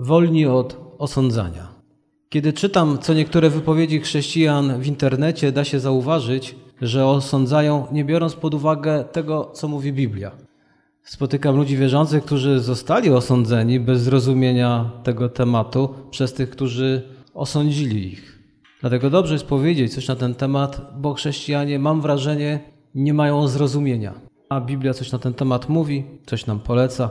wolni od osądzania. Kiedy czytam co niektóre wypowiedzi chrześcijan w internecie, da się zauważyć, że osądzają, nie biorąc pod uwagę tego, co mówi Biblia. Spotykam ludzi wierzących, którzy zostali osądzeni bez zrozumienia tego tematu przez tych, którzy osądzili ich. Dlatego dobrze jest powiedzieć coś na ten temat, bo chrześcijanie, mam wrażenie, nie mają zrozumienia. A Biblia coś na ten temat mówi, coś nam poleca.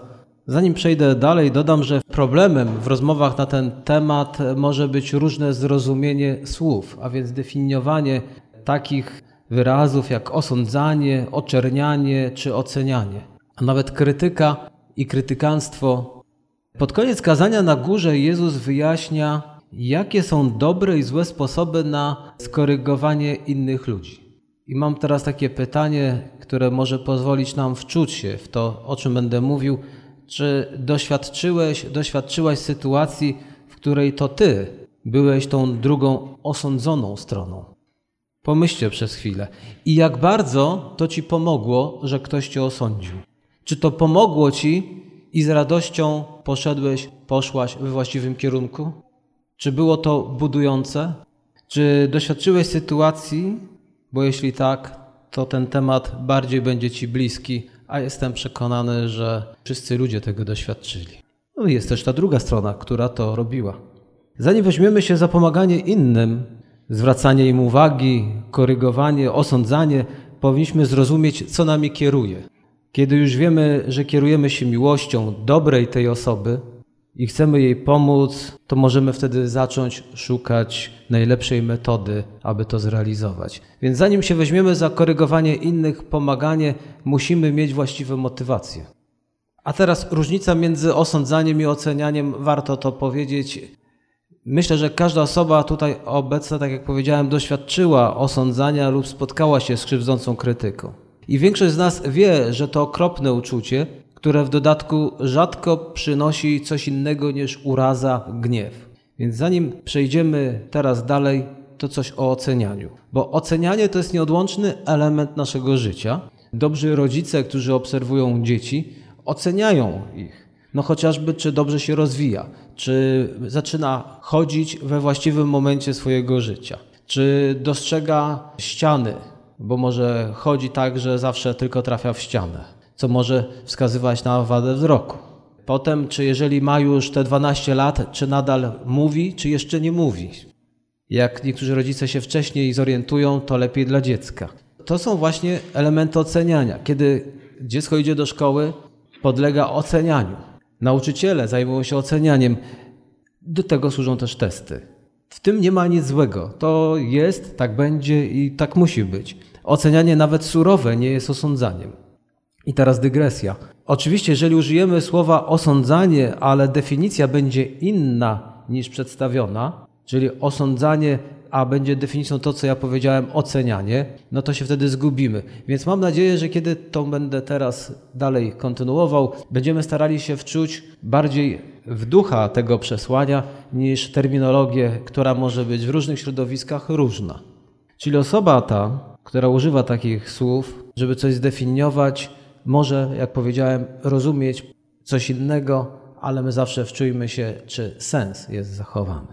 Zanim przejdę dalej, dodam, że problemem w rozmowach na ten temat może być różne zrozumienie słów, a więc definiowanie takich wyrazów jak osądzanie, oczernianie czy ocenianie, a nawet krytyka i krytykanstwo. Pod koniec kazania na górze Jezus wyjaśnia, jakie są dobre i złe sposoby na skorygowanie innych ludzi. I mam teraz takie pytanie, które może pozwolić nam wczuć się w to, o czym będę mówił. Czy doświadczyłeś, doświadczyłaś sytuacji, w której to ty byłeś tą drugą osądzoną stroną? Pomyślcie przez chwilę. I jak bardzo to ci pomogło, że ktoś cię osądził? Czy to pomogło ci i z radością poszedłeś, poszłaś we właściwym kierunku? Czy było to budujące? Czy doświadczyłeś sytuacji, bo jeśli tak, to ten temat bardziej będzie Ci bliski, a jestem przekonany, że wszyscy ludzie tego doświadczyli. No i jest też ta druga strona, która to robiła. Zanim weźmiemy się za pomaganie innym, zwracanie im uwagi, korygowanie, osądzanie, powinniśmy zrozumieć, co nami kieruje. Kiedy już wiemy, że kierujemy się miłością dobrej tej osoby, i chcemy jej pomóc, to możemy wtedy zacząć szukać najlepszej metody, aby to zrealizować. Więc zanim się weźmiemy za korygowanie innych, pomaganie, musimy mieć właściwe motywacje. A teraz różnica między osądzaniem i ocenianiem, warto to powiedzieć. Myślę, że każda osoba tutaj obecna, tak jak powiedziałem, doświadczyła osądzania lub spotkała się z krzywdzącą krytyką. I większość z nas wie, że to okropne uczucie, które w dodatku rzadko przynosi coś innego niż uraza, gniew. Więc zanim przejdziemy teraz dalej, to coś o ocenianiu. Bo ocenianie to jest nieodłączny element naszego życia. Dobrzy rodzice, którzy obserwują dzieci, oceniają ich. No chociażby, czy dobrze się rozwija, czy zaczyna chodzić we właściwym momencie swojego życia, czy dostrzega ściany, bo może chodzi tak, że zawsze tylko trafia w ścianę co może wskazywać na wadę wzroku. Potem, czy jeżeli ma już te 12 lat, czy nadal mówi, czy jeszcze nie mówi. Jak niektórzy rodzice się wcześniej zorientują, to lepiej dla dziecka. To są właśnie elementy oceniania. Kiedy dziecko idzie do szkoły, podlega ocenianiu. Nauczyciele zajmują się ocenianiem. Do tego służą też testy. W tym nie ma nic złego. To jest, tak będzie i tak musi być. Ocenianie nawet surowe nie jest osądzaniem. I teraz dygresja. Oczywiście, jeżeli użyjemy słowa osądzanie, ale definicja będzie inna niż przedstawiona, czyli osądzanie, a będzie definicją to, co ja powiedziałem, ocenianie, no to się wtedy zgubimy. Więc mam nadzieję, że kiedy to będę teraz dalej kontynuował, będziemy starali się wczuć bardziej w ducha tego przesłania niż terminologię, która może być w różnych środowiskach różna. Czyli osoba ta, która używa takich słów, żeby coś zdefiniować, może, jak powiedziałem, rozumieć coś innego, ale my zawsze wczujmy się, czy sens jest zachowany.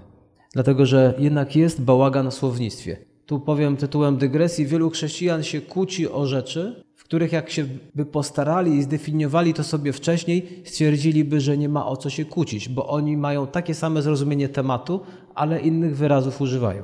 Dlatego, że jednak jest bałagan w słownictwie. Tu powiem tytułem dygresji, wielu chrześcijan się kłóci o rzeczy, w których jak się by postarali i zdefiniowali to sobie wcześniej, stwierdziliby, że nie ma o co się kłócić, bo oni mają takie same zrozumienie tematu, ale innych wyrazów używają.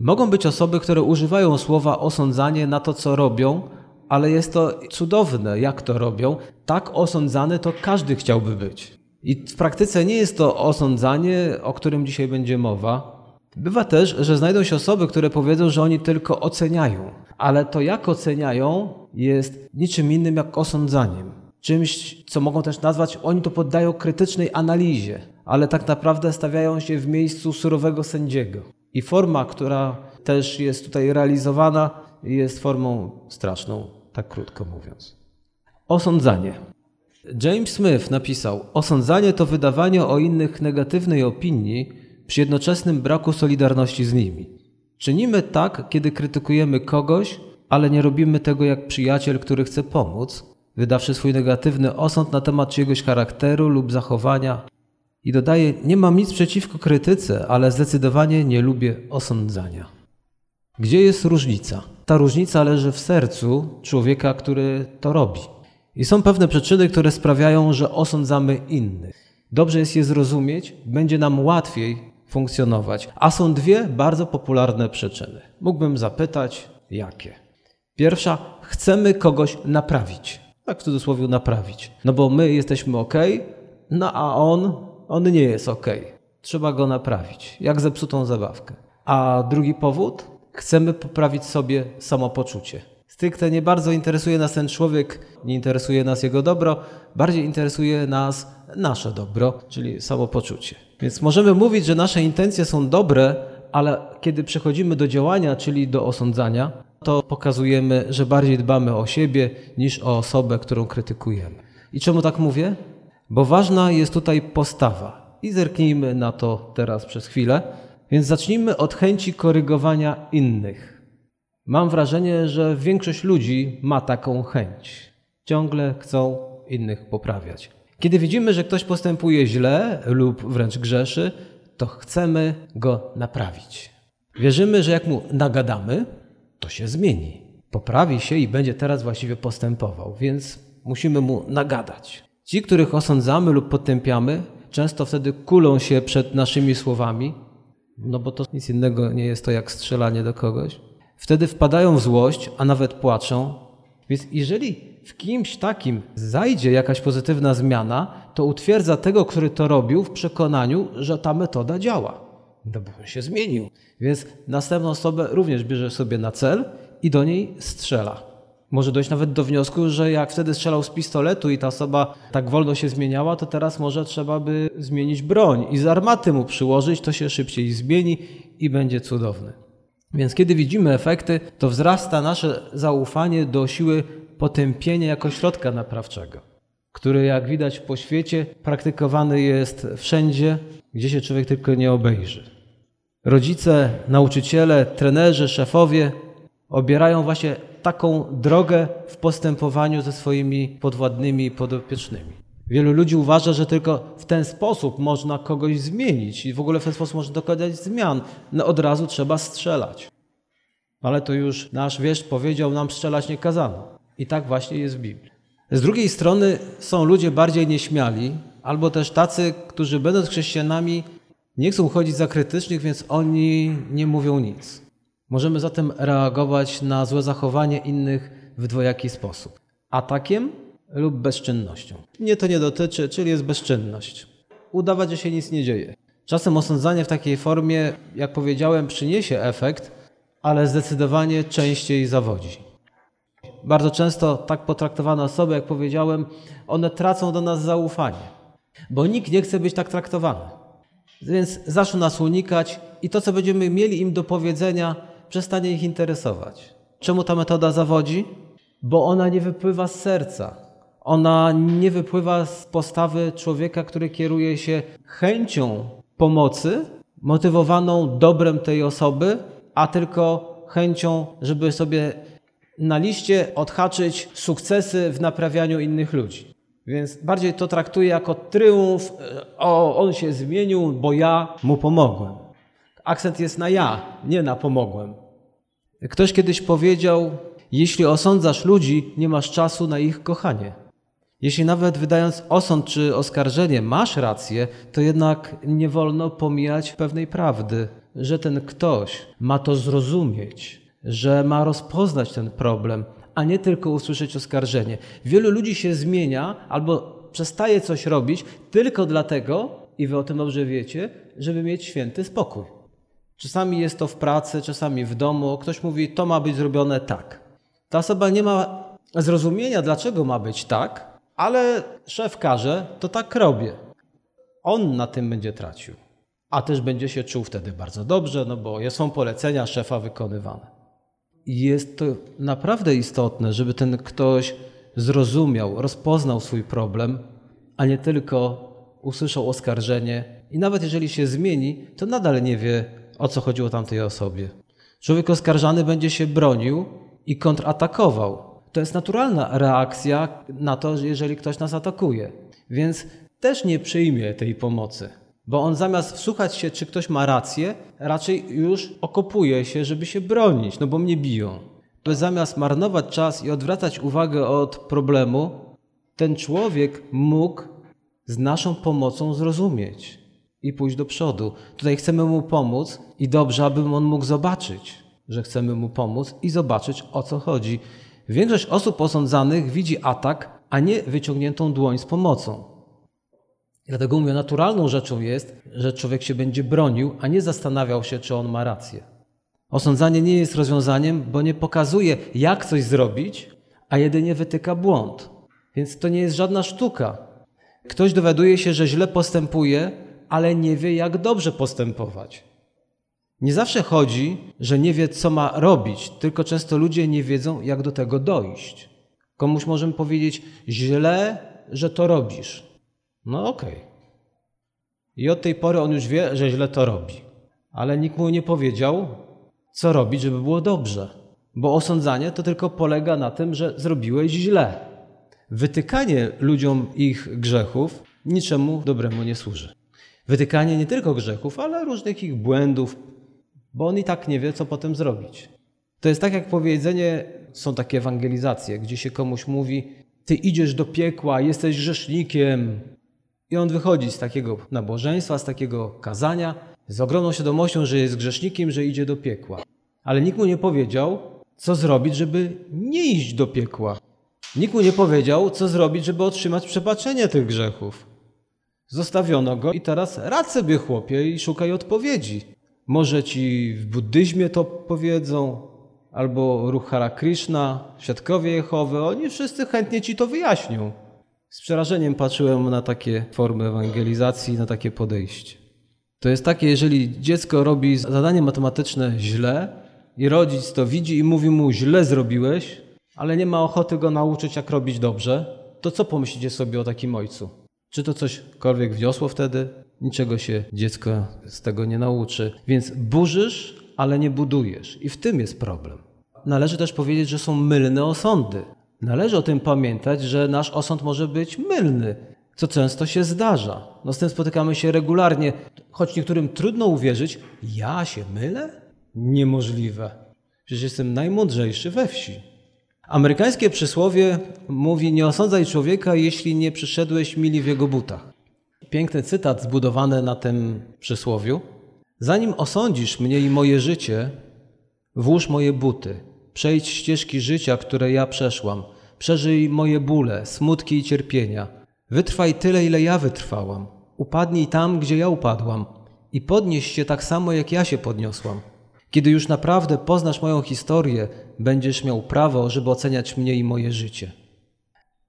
Mogą być osoby, które używają słowa osądzanie na to, co robią, ale jest to cudowne, jak to robią. Tak osądzany to każdy chciałby być. I w praktyce nie jest to osądzanie, o którym dzisiaj będzie mowa. Bywa też, że znajdą się osoby, które powiedzą, że oni tylko oceniają, ale to jak oceniają jest niczym innym jak osądzaniem. Czymś, co mogą też nazwać, oni to poddają krytycznej analizie, ale tak naprawdę stawiają się w miejscu surowego sędziego. I forma, która też jest tutaj realizowana, jest formą straszną tak krótko mówiąc. Osądzanie. James Smith napisał: Osądzanie to wydawanie o innych negatywnej opinii przy jednoczesnym braku solidarności z nimi. Czynimy tak, kiedy krytykujemy kogoś, ale nie robimy tego jak przyjaciel, który chce pomóc, wydawszy swój negatywny osąd na temat czyjegoś charakteru lub zachowania. I dodaje: Nie mam nic przeciwko krytyce, ale zdecydowanie nie lubię osądzania. Gdzie jest różnica? Ta różnica leży w sercu człowieka, który to robi. I są pewne przyczyny, które sprawiają, że osądzamy innych. Dobrze jest je zrozumieć, będzie nam łatwiej funkcjonować. A są dwie bardzo popularne przyczyny. Mógłbym zapytać, jakie? Pierwsza, chcemy kogoś naprawić. Tak w cudzysłowie naprawić. No bo my jesteśmy ok, no a on, on nie jest ok. Trzeba go naprawić, jak zepsutą zabawkę. A drugi powód, chcemy poprawić sobie samopoczucie. Stricte nie bardzo interesuje nas ten człowiek, nie interesuje nas jego dobro, bardziej interesuje nas nasze dobro, czyli samopoczucie. Więc możemy mówić, że nasze intencje są dobre, ale kiedy przechodzimy do działania, czyli do osądzania, to pokazujemy, że bardziej dbamy o siebie niż o osobę, którą krytykujemy. I czemu tak mówię? Bo ważna jest tutaj postawa. I zerknijmy na to teraz przez chwilę. Więc zacznijmy od chęci korygowania innych. Mam wrażenie, że większość ludzi ma taką chęć. Ciągle chcą innych poprawiać. Kiedy widzimy, że ktoś postępuje źle lub wręcz grzeszy, to chcemy go naprawić. Wierzymy, że jak mu nagadamy, to się zmieni. Poprawi się i będzie teraz właściwie postępował, więc musimy mu nagadać. Ci, których osądzamy lub potępiamy, często wtedy kulą się przed naszymi słowami, no bo to nic innego nie jest to jak strzelanie do kogoś. Wtedy wpadają w złość, a nawet płaczą. Więc jeżeli w kimś takim zajdzie jakaś pozytywna zmiana, to utwierdza tego, który to robił, w przekonaniu, że ta metoda działa. No bo on się zmienił. Więc następną osobę również bierze sobie na cel i do niej strzela. Może dojść nawet do wniosku, że jak wtedy strzelał z pistoletu i ta osoba tak wolno się zmieniała, to teraz może trzeba by zmienić broń i z armaty mu przyłożyć, to się szybciej zmieni i będzie cudowny. Więc kiedy widzimy efekty, to wzrasta nasze zaufanie do siły potępienia jako środka naprawczego, który jak widać po świecie praktykowany jest wszędzie, gdzie się człowiek tylko nie obejrzy. Rodzice, nauczyciele, trenerzy, szefowie obierają właśnie taką drogę w postępowaniu ze swoimi podwładnymi i podopiecznymi. Wielu ludzi uważa, że tylko w ten sposób można kogoś zmienić i w ogóle w ten sposób można dokonać zmian. No od razu trzeba strzelać. Ale to już nasz wieszcz powiedział nam strzelać nie kazano. I tak właśnie jest w Biblii. Z drugiej strony są ludzie bardziej nieśmiali, albo też tacy, którzy będąc chrześcijanami nie chcą chodzić za krytycznych, więc oni nie mówią nic. Możemy zatem reagować na złe zachowanie innych w dwojaki sposób. Atakiem lub bezczynnością. Mnie to nie dotyczy, czyli jest bezczynność. Udawać, że się nic nie dzieje. Czasem osądzanie w takiej formie, jak powiedziałem, przyniesie efekt, ale zdecydowanie częściej zawodzi. Bardzo często tak potraktowane osoby, jak powiedziałem, one tracą do nas zaufanie, bo nikt nie chce być tak traktowany. Więc zaczną nas unikać i to, co będziemy mieli im do powiedzenia, przestanie ich interesować. Czemu ta metoda zawodzi? Bo ona nie wypływa z serca. Ona nie wypływa z postawy człowieka, który kieruje się chęcią pomocy, motywowaną dobrem tej osoby, a tylko chęcią, żeby sobie na liście odhaczyć sukcesy w naprawianiu innych ludzi. Więc bardziej to traktuję jako triumf, o, on się zmienił, bo ja mu pomogłem. Akcent jest na ja, nie na pomogłem. Ktoś kiedyś powiedział: Jeśli osądzasz ludzi, nie masz czasu na ich kochanie. Jeśli nawet wydając osąd czy oskarżenie masz rację, to jednak nie wolno pomijać pewnej prawdy, że ten ktoś ma to zrozumieć, że ma rozpoznać ten problem, a nie tylko usłyszeć oskarżenie. Wielu ludzi się zmienia albo przestaje coś robić tylko dlatego, i wy o tym dobrze wiecie, żeby mieć święty spokój. Czasami jest to w pracy, czasami w domu. Ktoś mówi, to ma być zrobione tak. Ta osoba nie ma zrozumienia, dlaczego ma być tak, ale szef każe, to tak robię. On na tym będzie tracił, a też będzie się czuł wtedy bardzo dobrze, no bo są polecenia szefa wykonywane. Jest to naprawdę istotne, żeby ten ktoś zrozumiał, rozpoznał swój problem, a nie tylko usłyszał oskarżenie i nawet jeżeli się zmieni, to nadal nie wie, o co chodziło tamtej osobie. Człowiek oskarżany będzie się bronił i kontratakował. To jest naturalna reakcja na to, jeżeli ktoś nas atakuje. Więc też nie przyjmie tej pomocy. Bo on zamiast wsłuchać się, czy ktoś ma rację, raczej już okopuje się, żeby się bronić, no bo mnie biją. By zamiast marnować czas i odwracać uwagę od problemu, ten człowiek mógł z naszą pomocą zrozumieć i pójść do przodu. Tutaj chcemy mu pomóc i dobrze, aby on mógł zobaczyć, że chcemy mu pomóc i zobaczyć o co chodzi. Większość osób osądzanych widzi atak, a nie wyciągniętą dłoń z pomocą. Dlatego mówię, naturalną rzeczą jest, że człowiek się będzie bronił, a nie zastanawiał się, czy on ma rację. Osądzanie nie jest rozwiązaniem, bo nie pokazuje, jak coś zrobić, a jedynie wytyka błąd. Więc to nie jest żadna sztuka. Ktoś dowiaduje się, że źle postępuje, ale nie wie, jak dobrze postępować. Nie zawsze chodzi, że nie wie, co ma robić, tylko często ludzie nie wiedzą, jak do tego dojść. Komuś możemy powiedzieć źle, że to robisz. No okej. Okay. I od tej pory on już wie, że źle to robi. Ale nikt mu nie powiedział, co robić, żeby było dobrze. Bo osądzanie to tylko polega na tym, że zrobiłeś źle. Wytykanie ludziom ich grzechów niczemu dobremu nie służy. Wytykanie nie tylko grzechów, ale różnych ich błędów, bo on i tak nie wie, co potem zrobić. To jest tak jak powiedzenie, są takie ewangelizacje, gdzie się komuś mówi: Ty idziesz do piekła, jesteś grzesznikiem. I on wychodzi z takiego nabożeństwa, z takiego kazania, z ogromną świadomością, że jest grzesznikiem, że idzie do piekła. Ale nikt mu nie powiedział, co zrobić, żeby nie iść do piekła. Nikt mu nie powiedział, co zrobić, żeby otrzymać przebaczenie tych grzechów. Zostawiono go i teraz rad sobie chłopie i szukaj odpowiedzi. Może ci w buddyzmie to powiedzą, albo ruch Hara Krishna, świadkowie Jehowy, oni wszyscy chętnie ci to wyjaśnią. Z przerażeniem patrzyłem na takie formy ewangelizacji, na takie podejście. To jest takie, jeżeli dziecko robi zadanie matematyczne źle i rodzic to widzi i mówi mu źle zrobiłeś, ale nie ma ochoty go nauczyć jak robić dobrze, to co pomyślicie sobie o takim ojcu? Czy to cośkolwiek wniosło wtedy? Niczego się dziecko z tego nie nauczy. Więc burzysz, ale nie budujesz. I w tym jest problem. Należy też powiedzieć, że są mylne osądy. Należy o tym pamiętać, że nasz osąd może być mylny, co często się zdarza. No z tym spotykamy się regularnie, choć niektórym trudno uwierzyć, ja się mylę? Niemożliwe. Przecież jestem najmądrzejszy we wsi. Amerykańskie przysłowie mówi: Nie osądzaj człowieka, jeśli nie przyszedłeś mili w jego butach. Piękny cytat zbudowany na tym przysłowiu. Zanim osądzisz mnie i moje życie, włóż moje buty, przejdź ścieżki życia, które ja przeszłam, przeżyj moje bóle, smutki i cierpienia. Wytrwaj tyle, ile ja wytrwałam. Upadnij tam, gdzie ja upadłam i podnieś się tak samo, jak ja się podniosłam. Kiedy już naprawdę poznasz moją historię, będziesz miał prawo, żeby oceniać mnie i moje życie.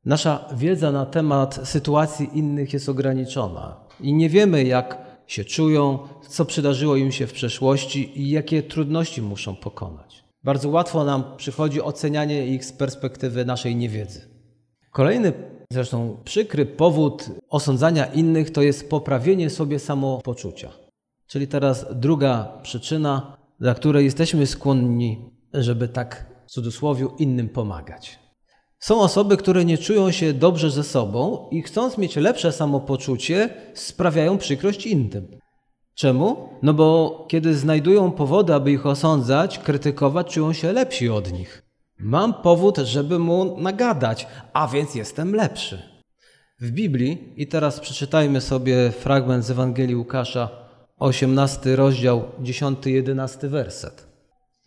Nasza wiedza na temat sytuacji innych jest ograniczona i nie wiemy, jak się czują, co przydarzyło im się w przeszłości i jakie trudności muszą pokonać. Bardzo łatwo nam przychodzi ocenianie ich z perspektywy naszej niewiedzy. Kolejny, zresztą przykry powód osądzania innych to jest poprawienie sobie samopoczucia. Czyli teraz druga przyczyna dla której jesteśmy skłonni, żeby tak w cudzysłowie innym pomagać. Są osoby, które nie czują się dobrze ze sobą i chcąc mieć lepsze samopoczucie, sprawiają przykrość innym. Czemu? No bo kiedy znajdują powody, aby ich osądzać, krytykować, czują się lepsi od nich. Mam powód, żeby mu nagadać, a więc jestem lepszy. W Biblii, i teraz przeczytajmy sobie fragment z Ewangelii Łukasza, 18 rozdział, 10-11 werset.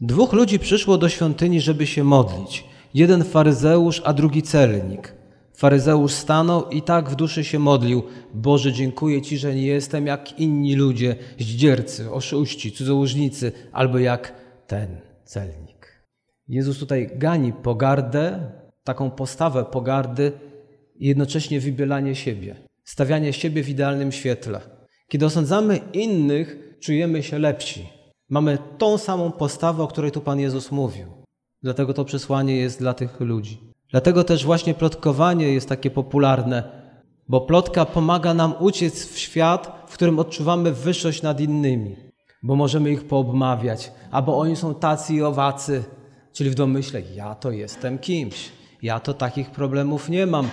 Dwóch ludzi przyszło do świątyni, żeby się modlić. Jeden faryzeusz, a drugi celnik. Faryzeusz stanął i tak w duszy się modlił. Boże, dziękuję Ci, że nie jestem jak inni ludzie, zdziercy, oszuści, cudzołożnicy, albo jak ten celnik. Jezus tutaj gani pogardę, taką postawę pogardy i jednocześnie wybielanie siebie, stawianie siebie w idealnym świetle. Kiedy osądzamy innych, czujemy się lepsi. Mamy tą samą postawę, o której tu Pan Jezus mówił. Dlatego to przesłanie jest dla tych ludzi. Dlatego też właśnie plotkowanie jest takie popularne, bo plotka pomaga nam uciec w świat, w którym odczuwamy wyższość nad innymi, bo możemy ich poobmawiać, albo oni są tacy i owacy, czyli w domyśle ja to jestem kimś, ja to takich problemów nie mam.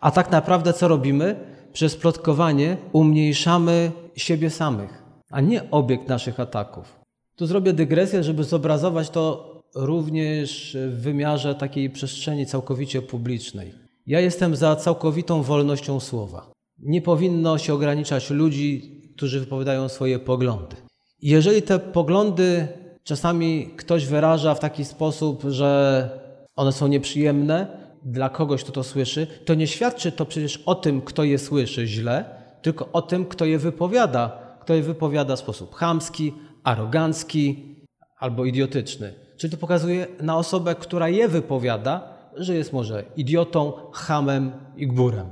A tak naprawdę co robimy? Przez plotkowanie umniejszamy siebie samych, a nie obiekt naszych ataków. Tu zrobię dygresję, żeby zobrazować to również w wymiarze takiej przestrzeni całkowicie publicznej. Ja jestem za całkowitą wolnością słowa. Nie powinno się ograniczać ludzi, którzy wypowiadają swoje poglądy. Jeżeli te poglądy czasami ktoś wyraża w taki sposób, że one są nieprzyjemne dla kogoś, kto to słyszy, to nie świadczy to przecież o tym, kto je słyszy źle, tylko o tym, kto je wypowiada, kto je wypowiada w sposób chamski, arogancki albo idiotyczny. Czyli to pokazuje na osobę, która je wypowiada, że jest może idiotą, hamem i gburem.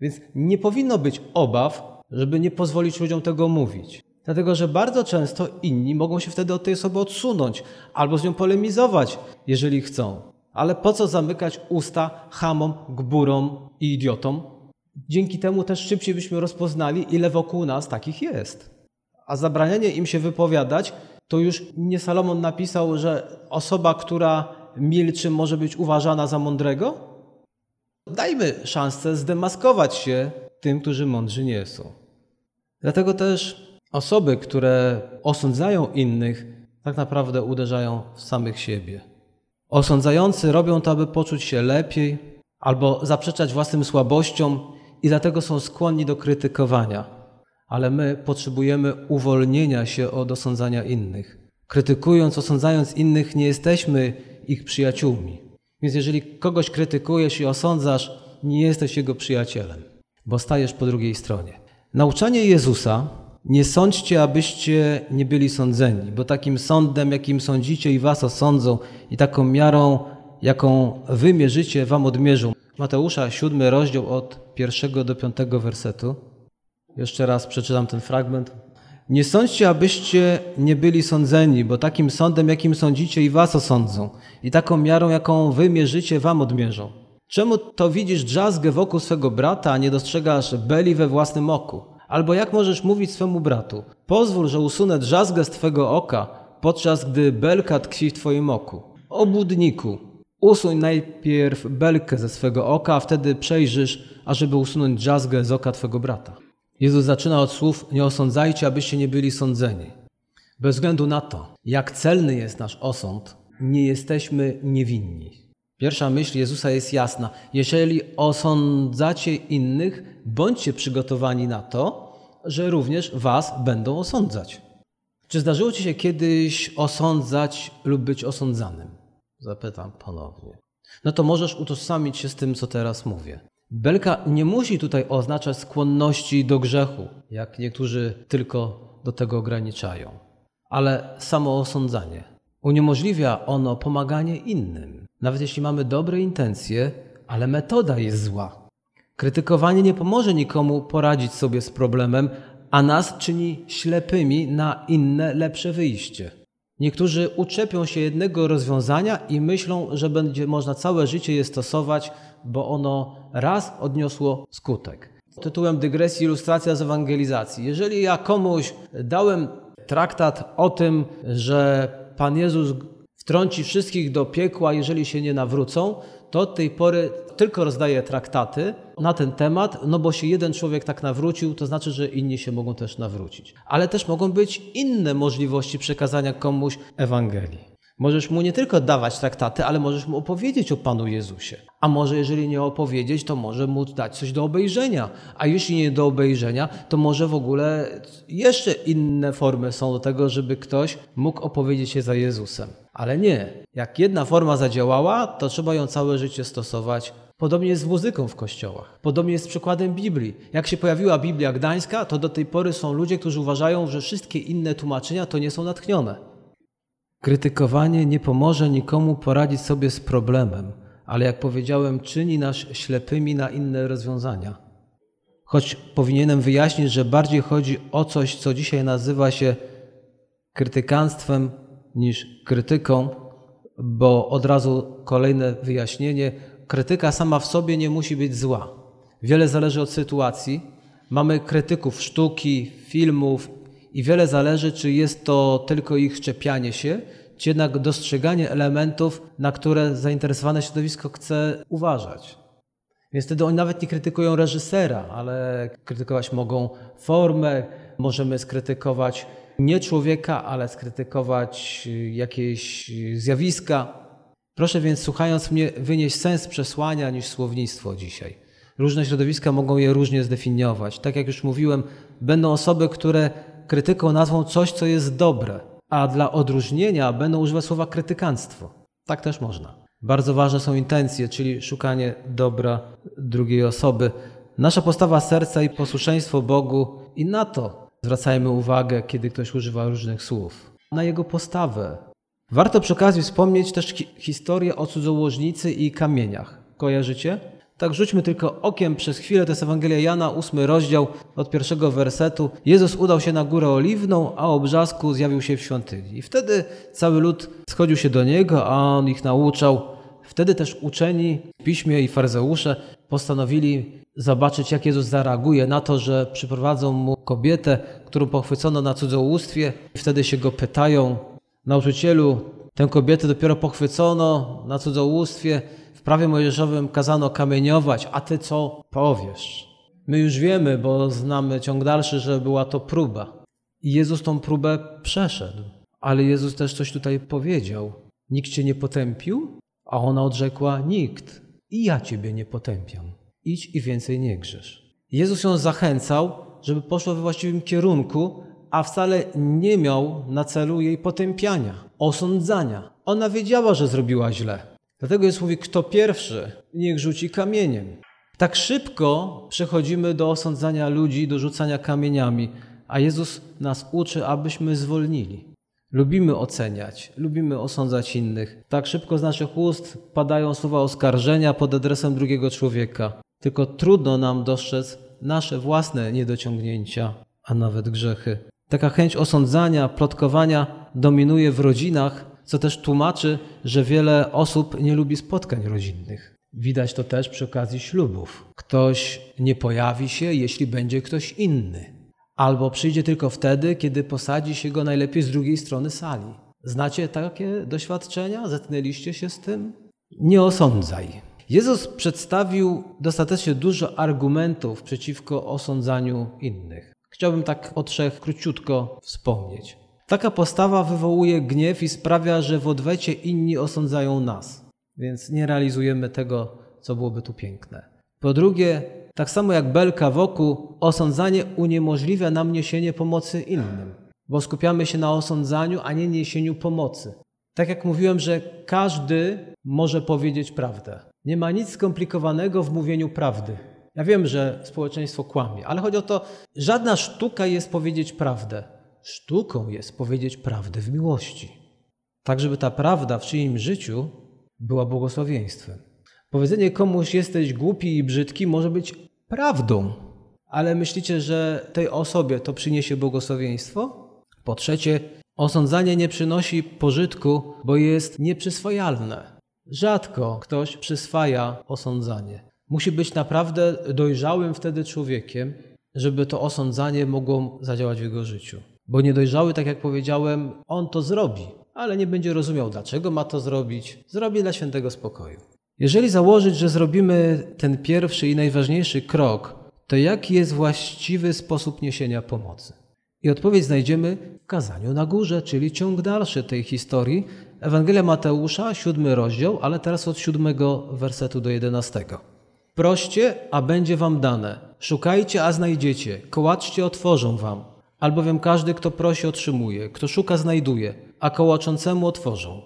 Więc nie powinno być obaw, żeby nie pozwolić ludziom tego mówić. Dlatego, że bardzo często inni mogą się wtedy od tej osoby odsunąć albo z nią polemizować, jeżeli chcą. Ale po co zamykać usta hamom, gburom i idiotom? Dzięki temu też szybciej byśmy rozpoznali, ile wokół nas takich jest. A zabranianie im się wypowiadać, to już nie Salomon napisał, że osoba, która milczy, może być uważana za mądrego? Dajmy szansę zdemaskować się tym, którzy mądrzy nie są. Dlatego też osoby, które osądzają innych, tak naprawdę uderzają w samych siebie. Osądzający robią to, aby poczuć się lepiej albo zaprzeczać własnym słabościom i dlatego są skłonni do krytykowania. Ale my potrzebujemy uwolnienia się od osądzania innych. Krytykując, osądzając innych, nie jesteśmy ich przyjaciółmi. Więc jeżeli kogoś krytykujesz i osądzasz, nie jesteś jego przyjacielem, bo stajesz po drugiej stronie. Nauczanie Jezusa nie sądźcie, abyście nie byli sądzeni, bo takim sądem, jakim sądzicie i was osądzą i taką miarą, jaką wy mierzycie, wam odmierzą. Mateusza, siódmy rozdział od pierwszego do piątego wersetu. Jeszcze raz przeczytam ten fragment. Nie sądźcie, abyście nie byli sądzeni, bo takim sądem, jakim sądzicie i was osądzą i taką miarą, jaką wy mierzycie, wam odmierzą. Czemu to widzisz drzazgę wokół swego brata, a nie dostrzegasz beli we własnym oku? Albo jak możesz mówić swemu bratu, pozwól, że usunę drzazgę z twego oka, podczas gdy belka tkwi w twoim oku. Obudniku, usuń najpierw belkę ze swego oka, a wtedy przejrzysz, ażeby usunąć drzazgę z oka twego brata. Jezus zaczyna od słów: Nie osądzajcie, abyście nie byli sądzeni. Bez względu na to, jak celny jest nasz osąd, nie jesteśmy niewinni. Pierwsza myśl Jezusa jest jasna. Jeżeli osądzacie innych, bądźcie przygotowani na to, że również was będą osądzać. Czy zdarzyło ci się kiedyś osądzać lub być osądzanym? Zapytam ponownie. No to możesz utożsamić się z tym, co teraz mówię. Belka nie musi tutaj oznaczać skłonności do grzechu, jak niektórzy tylko do tego ograniczają, ale samo osądzanie. Uniemożliwia ono pomaganie innym, nawet jeśli mamy dobre intencje, ale metoda jest zła. Krytykowanie nie pomoże nikomu poradzić sobie z problemem, a nas czyni ślepymi na inne, lepsze wyjście. Niektórzy uczepią się jednego rozwiązania i myślą, że będzie można całe życie je stosować, bo ono raz odniosło skutek. Tytułem dygresji ilustracja z ewangelizacji. Jeżeli ja komuś dałem traktat o tym, że Pan Jezus wtrąci wszystkich do piekła, jeżeli się nie nawrócą, to od tej pory tylko rozdaję traktaty na ten temat, no bo się jeden człowiek tak nawrócił, to znaczy, że inni się mogą też nawrócić. Ale też mogą być inne możliwości przekazania komuś Ewangelii. Możesz mu nie tylko dawać traktaty, ale możesz mu opowiedzieć o Panu Jezusie. A może jeżeli nie opowiedzieć, to może mu dać coś do obejrzenia. A jeśli nie do obejrzenia, to może w ogóle jeszcze inne formy są do tego, żeby ktoś mógł opowiedzieć się za Jezusem. Ale nie. Jak jedna forma zadziałała, to trzeba ją całe życie stosować. Podobnie jest z muzyką w kościołach. Podobnie jest z przykładem Biblii. Jak się pojawiła Biblia Gdańska, to do tej pory są ludzie, którzy uważają, że wszystkie inne tłumaczenia to nie są natchnione. Krytykowanie nie pomoże nikomu poradzić sobie z problemem, ale jak powiedziałem, czyni nas ślepymi na inne rozwiązania. Choć powinienem wyjaśnić, że bardziej chodzi o coś, co dzisiaj nazywa się krytykanstwem niż krytyką, bo od razu kolejne wyjaśnienie. Krytyka sama w sobie nie musi być zła. Wiele zależy od sytuacji. Mamy krytyków sztuki, filmów, i wiele zależy, czy jest to tylko ich szczepianie się, czy jednak dostrzeganie elementów, na które zainteresowane środowisko chce uważać. Więc wtedy oni nawet nie krytykują reżysera, ale krytykować mogą formę, możemy skrytykować nie człowieka, ale skrytykować jakieś zjawiska. Proszę więc, słuchając mnie, wynieść sens przesłania niż słownictwo dzisiaj. Różne środowiska mogą je różnie zdefiniować. Tak jak już mówiłem, będą osoby, które krytyką nazwą coś, co jest dobre, a dla odróżnienia będą używać słowa krytykanstwo. Tak też można. Bardzo ważne są intencje, czyli szukanie dobra drugiej osoby. Nasza postawa serca i posłuszeństwo Bogu i na to zwracajmy uwagę, kiedy ktoś używa różnych słów. Na jego postawę. Warto przy okazji wspomnieć też hi historię o cudzołożnicy i kamieniach. Kojarzycie? Tak rzućmy tylko okiem przez chwilę, to jest Ewangelia Jana, ósmy rozdział od pierwszego wersetu. Jezus udał się na górę oliwną, a o brzasku zjawił się w świątyni. I wtedy cały lud schodził się do niego, a on ich nauczał. Wtedy też uczeni w piśmie i faryzeusze postanowili zobaczyć, jak Jezus zareaguje na to, że przyprowadzą mu kobietę, którą pochwycono na cudzołóstwie. Wtedy się go pytają, nauczycielu, tę kobietę dopiero pochwycono na cudzołóstwie, prawie mojżeszowym kazano kamieniować, a ty co powiesz? My już wiemy, bo znamy ciąg dalszy, że była to próba. I Jezus tą próbę przeszedł. Ale Jezus też coś tutaj powiedział. Nikt cię nie potępił? A ona odrzekła: Nikt. I ja ciebie nie potępiam. Idź i więcej nie grzesz. Jezus ją zachęcał, żeby poszła we właściwym kierunku, a wcale nie miał na celu jej potępiania, osądzania. Ona wiedziała, że zrobiła źle. Dlatego jest mówi, kto pierwszy, niech rzuci kamieniem. Tak szybko przechodzimy do osądzania ludzi, do rzucania kamieniami, a Jezus nas uczy, abyśmy zwolnili. Lubimy oceniać, lubimy osądzać innych. Tak szybko z naszych ust padają słowa oskarżenia pod adresem drugiego człowieka. Tylko trudno nam dostrzec nasze własne niedociągnięcia, a nawet grzechy. Taka chęć osądzania, plotkowania dominuje w rodzinach, co też tłumaczy, że wiele osób nie lubi spotkań rodzinnych. Widać to też przy okazji ślubów. Ktoś nie pojawi się, jeśli będzie ktoś inny, albo przyjdzie tylko wtedy, kiedy posadzi się go najlepiej z drugiej strony sali. Znacie takie doświadczenia? Zetknęliście się z tym? Nie osądzaj. Jezus przedstawił dostatecznie dużo argumentów przeciwko osądzaniu innych. Chciałbym tak o trzech króciutko wspomnieć. Taka postawa wywołuje gniew i sprawia, że w odwecie inni osądzają nas, więc nie realizujemy tego, co byłoby tu piękne. Po drugie, tak samo jak belka wokół, osądzanie uniemożliwia nam niesienie pomocy innym, bo skupiamy się na osądzaniu, a nie niesieniu pomocy. Tak jak mówiłem, że każdy może powiedzieć prawdę. Nie ma nic skomplikowanego w mówieniu prawdy. Ja wiem, że społeczeństwo kłamie, ale chodzi o to, żadna sztuka jest powiedzieć prawdę. Sztuką jest powiedzieć prawdę w miłości, tak żeby ta prawda w czyimś życiu była błogosławieństwem. Powiedzenie komuś jesteś głupi i brzydki może być prawdą, ale myślicie, że tej osobie to przyniesie błogosławieństwo? Po trzecie, osądzanie nie przynosi pożytku, bo jest nieprzyswajalne. Rzadko ktoś przyswaja osądzanie. Musi być naprawdę dojrzałym wtedy człowiekiem, żeby to osądzanie mogło zadziałać w jego życiu. Bo niedojrzały, tak jak powiedziałem, on to zrobi, ale nie będzie rozumiał, dlaczego ma to zrobić. Zrobi dla świętego spokoju. Jeżeli założyć, że zrobimy ten pierwszy i najważniejszy krok, to jaki jest właściwy sposób niesienia pomocy? I odpowiedź znajdziemy w kazaniu na górze, czyli ciąg dalszy tej historii. Ewangelia Mateusza, siódmy rozdział, ale teraz od siódmego wersetu do jedenastego. Proście, a będzie wam dane. Szukajcie, a znajdziecie. Kołaczcie, otworzą wam. Albowiem każdy, kto prosi, otrzymuje, kto szuka, znajduje, a kołaczącemu otworzą.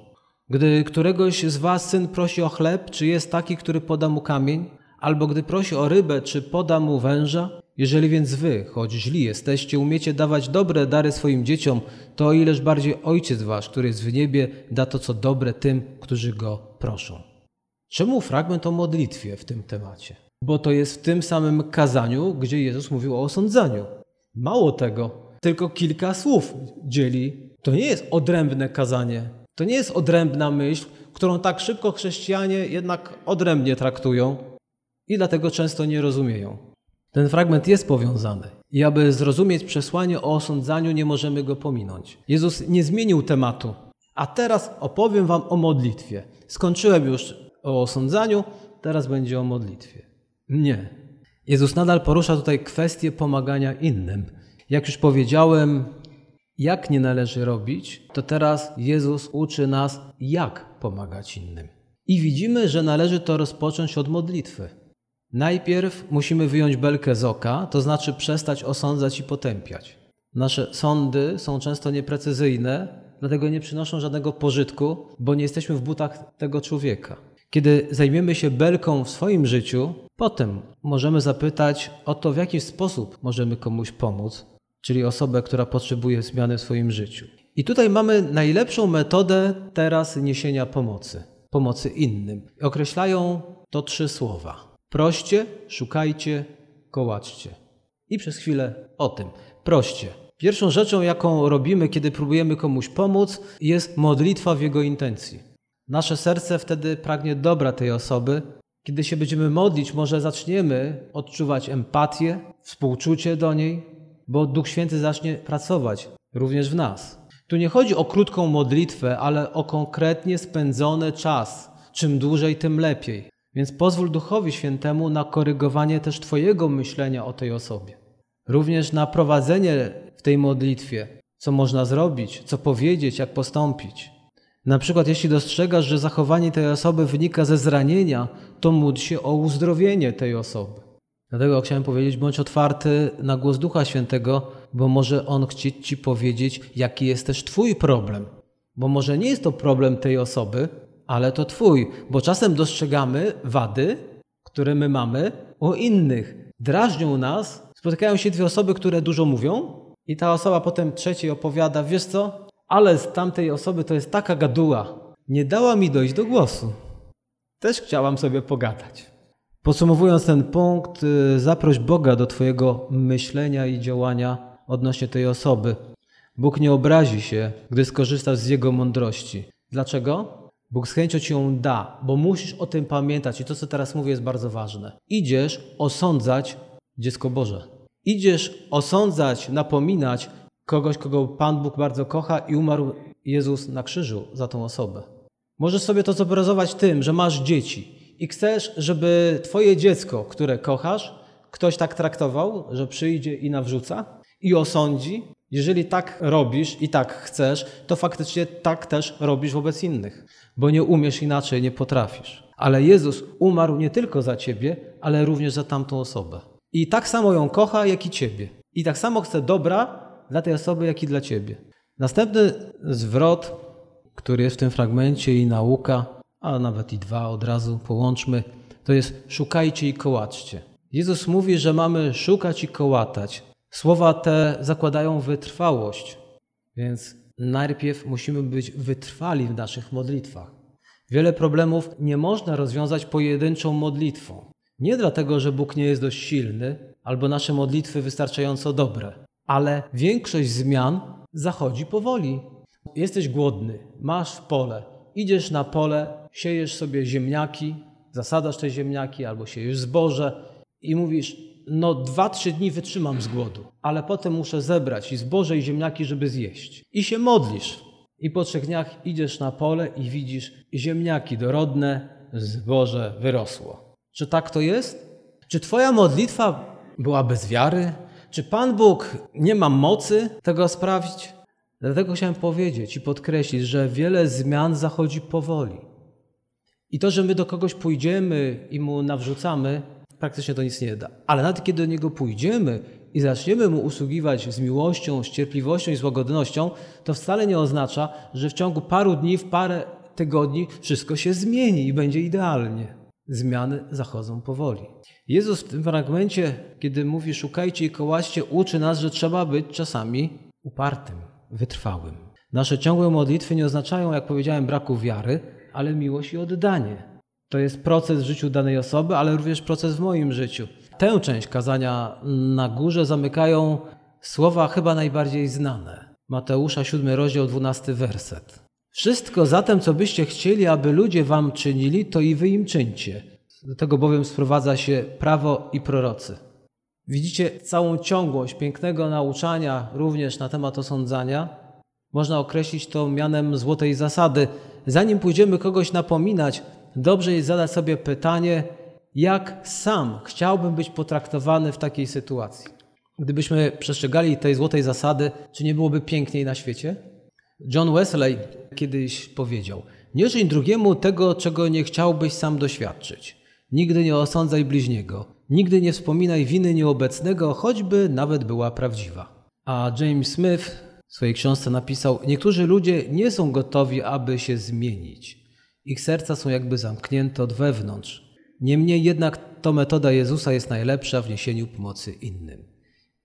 Gdy któregoś z was syn prosi o chleb, czy jest taki, który poda mu kamień? Albo gdy prosi o rybę, czy poda mu węża? Jeżeli więc wy, choć źli jesteście, umiecie dawać dobre dary swoim dzieciom, to o ileż bardziej Ojciec wasz, który jest w niebie, da to co dobre tym, którzy go proszą. Czemu fragment o modlitwie w tym temacie? Bo to jest w tym samym kazaniu, gdzie Jezus mówił o osądzaniu. Mało tego, tylko kilka słów dzieli. To nie jest odrębne kazanie. To nie jest odrębna myśl, którą tak szybko chrześcijanie jednak odrębnie traktują i dlatego często nie rozumieją. Ten fragment jest powiązany i aby zrozumieć przesłanie o osądzaniu, nie możemy go pominąć. Jezus nie zmienił tematu. A teraz opowiem Wam o modlitwie. Skończyłem już o osądzaniu, teraz będzie o modlitwie. Nie. Jezus nadal porusza tutaj kwestię pomagania innym. Jak już powiedziałem, jak nie należy robić, to teraz Jezus uczy nas, jak pomagać innym. I widzimy, że należy to rozpocząć od modlitwy. Najpierw musimy wyjąć belkę z oka, to znaczy przestać osądzać i potępiać. Nasze sądy są często nieprecyzyjne, dlatego nie przynoszą żadnego pożytku, bo nie jesteśmy w butach tego człowieka. Kiedy zajmiemy się belką w swoim życiu, potem możemy zapytać o to, w jaki sposób możemy komuś pomóc, czyli osobę, która potrzebuje zmiany w swoim życiu. I tutaj mamy najlepszą metodę teraz niesienia pomocy, pomocy innym. Określają to trzy słowa: proście, szukajcie, kołaczcie. I przez chwilę o tym. Proście. Pierwszą rzeczą, jaką robimy, kiedy próbujemy komuś pomóc, jest modlitwa w jego intencji. Nasze serce wtedy pragnie dobra tej osoby. Kiedy się będziemy modlić, może zaczniemy odczuwać empatię, współczucie do niej, bo Duch Święty zacznie pracować również w nas. Tu nie chodzi o krótką modlitwę, ale o konkretnie spędzony czas. Czym dłużej, tym lepiej. Więc pozwól Duchowi Świętemu na korygowanie też Twojego myślenia o tej osobie. Również na prowadzenie w tej modlitwie, co można zrobić, co powiedzieć, jak postąpić. Na przykład, jeśli dostrzegasz, że zachowanie tej osoby wynika ze zranienia, to módl się o uzdrowienie tej osoby. Dlatego chciałem powiedzieć, bądź otwarty na głos Ducha Świętego, bo może On chcieć Ci powiedzieć, jaki jest też Twój problem. Bo może nie jest to problem tej osoby, ale to Twój, bo czasem dostrzegamy wady, które my mamy u innych. Drażnią nas, spotykają się dwie osoby, które dużo mówią, i ta osoba potem trzeciej opowiada: Wiesz co, ale z tamtej osoby to jest taka gaduła, nie dała mi dojść do głosu. Też chciałam sobie pogadać. Podsumowując ten punkt, y, zaproś Boga do Twojego myślenia i działania odnośnie tej osoby. Bóg nie obrazi się, gdy skorzystasz z Jego mądrości. Dlaczego? Bóg z chęcią Ci ją da, bo musisz o tym pamiętać i to, co teraz mówię, jest bardzo ważne. Idziesz osądzać dziecko Boże. Idziesz osądzać, napominać kogoś, kogo Pan Bóg bardzo kocha i umarł Jezus na krzyżu za tą osobę. Możesz sobie to zobrazować tym, że masz dzieci i chcesz, żeby Twoje dziecko, które kochasz, ktoś tak traktował, że przyjdzie i nawrzuca i osądzi. Jeżeli tak robisz i tak chcesz, to faktycznie tak też robisz wobec innych, bo nie umiesz inaczej, nie potrafisz. Ale Jezus umarł nie tylko za Ciebie, ale również za tamtą osobę. I tak samo ją kocha, jak i Ciebie. I tak samo chce dobra dla tej osoby, jak i dla Ciebie. Następny zwrot, który jest w tym fragmencie i nauka, a nawet i dwa od razu połączmy, to jest szukajcie i kołaczcie. Jezus mówi, że mamy szukać i kołatać. Słowa te zakładają wytrwałość, więc najpierw musimy być wytrwali w naszych modlitwach. Wiele problemów nie można rozwiązać pojedynczą modlitwą. Nie dlatego, że Bóg nie jest dość silny, albo nasze modlitwy wystarczająco dobre, ale większość zmian zachodzi powoli. Jesteś głodny, masz pole, idziesz na pole, siejesz sobie ziemniaki, zasadasz te ziemniaki albo siejesz zboże i mówisz, no dwa, trzy dni wytrzymam z głodu, ale potem muszę zebrać i zboże i ziemniaki, żeby zjeść. I się modlisz. I po trzech dniach idziesz na pole i widzisz ziemniaki dorodne, zboże wyrosło. Czy tak to jest? Czy Twoja modlitwa była bez wiary? Czy Pan Bóg nie ma mocy tego sprawić? Dlatego chciałem powiedzieć i podkreślić, że wiele zmian zachodzi powoli. I to, że my do kogoś pójdziemy i mu nawrzucamy, praktycznie to nic nie da. Ale nawet kiedy do niego pójdziemy i zaczniemy mu usługiwać z miłością, z cierpliwością i z łagodnością, to wcale nie oznacza, że w ciągu paru dni, w parę tygodni wszystko się zmieni i będzie idealnie. Zmiany zachodzą powoli. Jezus w tym fragmencie, kiedy mówi szukajcie i kołaście, uczy nas, że trzeba być czasami upartym, wytrwałym. Nasze ciągłe modlitwy nie oznaczają, jak powiedziałem, braku wiary, ale miłość i oddanie. To jest proces w życiu danej osoby, ale również proces w moim życiu. Tę część kazania na górze zamykają słowa chyba najbardziej znane. Mateusza 7 rozdział 12 werset. Wszystko zatem, co byście chcieli, aby ludzie wam czynili, to i wy im czyńcie. Do tego bowiem sprowadza się prawo i prorocy. Widzicie całą ciągłość pięknego nauczania również na temat osądzania. Można określić to mianem złotej zasady. Zanim pójdziemy kogoś napominać, dobrze jest zadać sobie pytanie, jak sam chciałbym być potraktowany w takiej sytuacji. Gdybyśmy przestrzegali tej złotej zasady, czy nie byłoby piękniej na świecie? John Wesley kiedyś powiedział: Nie żyj drugiemu tego, czego nie chciałbyś sam doświadczyć. Nigdy nie osądzaj bliźniego. Nigdy nie wspominaj winy nieobecnego, choćby nawet była prawdziwa. A James Smith w swojej książce napisał: Niektórzy ludzie nie są gotowi, aby się zmienić. Ich serca są jakby zamknięte od wewnątrz. Niemniej jednak to metoda Jezusa jest najlepsza w niesieniu pomocy innym.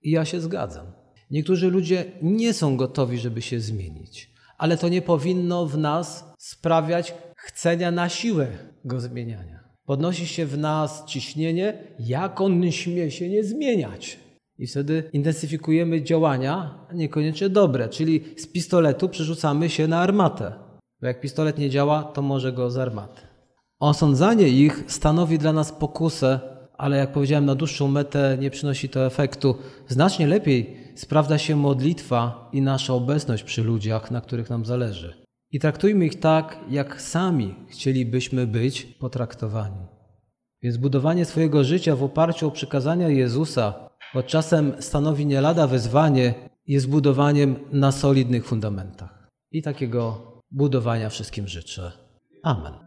I ja się zgadzam. Niektórzy ludzie nie są gotowi, żeby się zmienić, ale to nie powinno w nas sprawiać chcenia na siłę go zmieniania. Podnosi się w nas ciśnienie, jak on śmie się nie zmieniać. I wtedy intensyfikujemy działania, niekoniecznie dobre, czyli z pistoletu przerzucamy się na armatę. Bo jak pistolet nie działa, to może go z armaty. Osądzanie ich stanowi dla nas pokusę, ale jak powiedziałem, na dłuższą metę nie przynosi to efektu. Znacznie lepiej sprawdza się modlitwa i nasza obecność przy ludziach, na których nam zależy. I traktujmy ich tak, jak sami chcielibyśmy być potraktowani. Więc budowanie swojego życia w oparciu o przykazania Jezusa, choć czasem stanowi nie lada wyzwanie, jest budowaniem na solidnych fundamentach. I takiego budowania wszystkim życzę. Amen.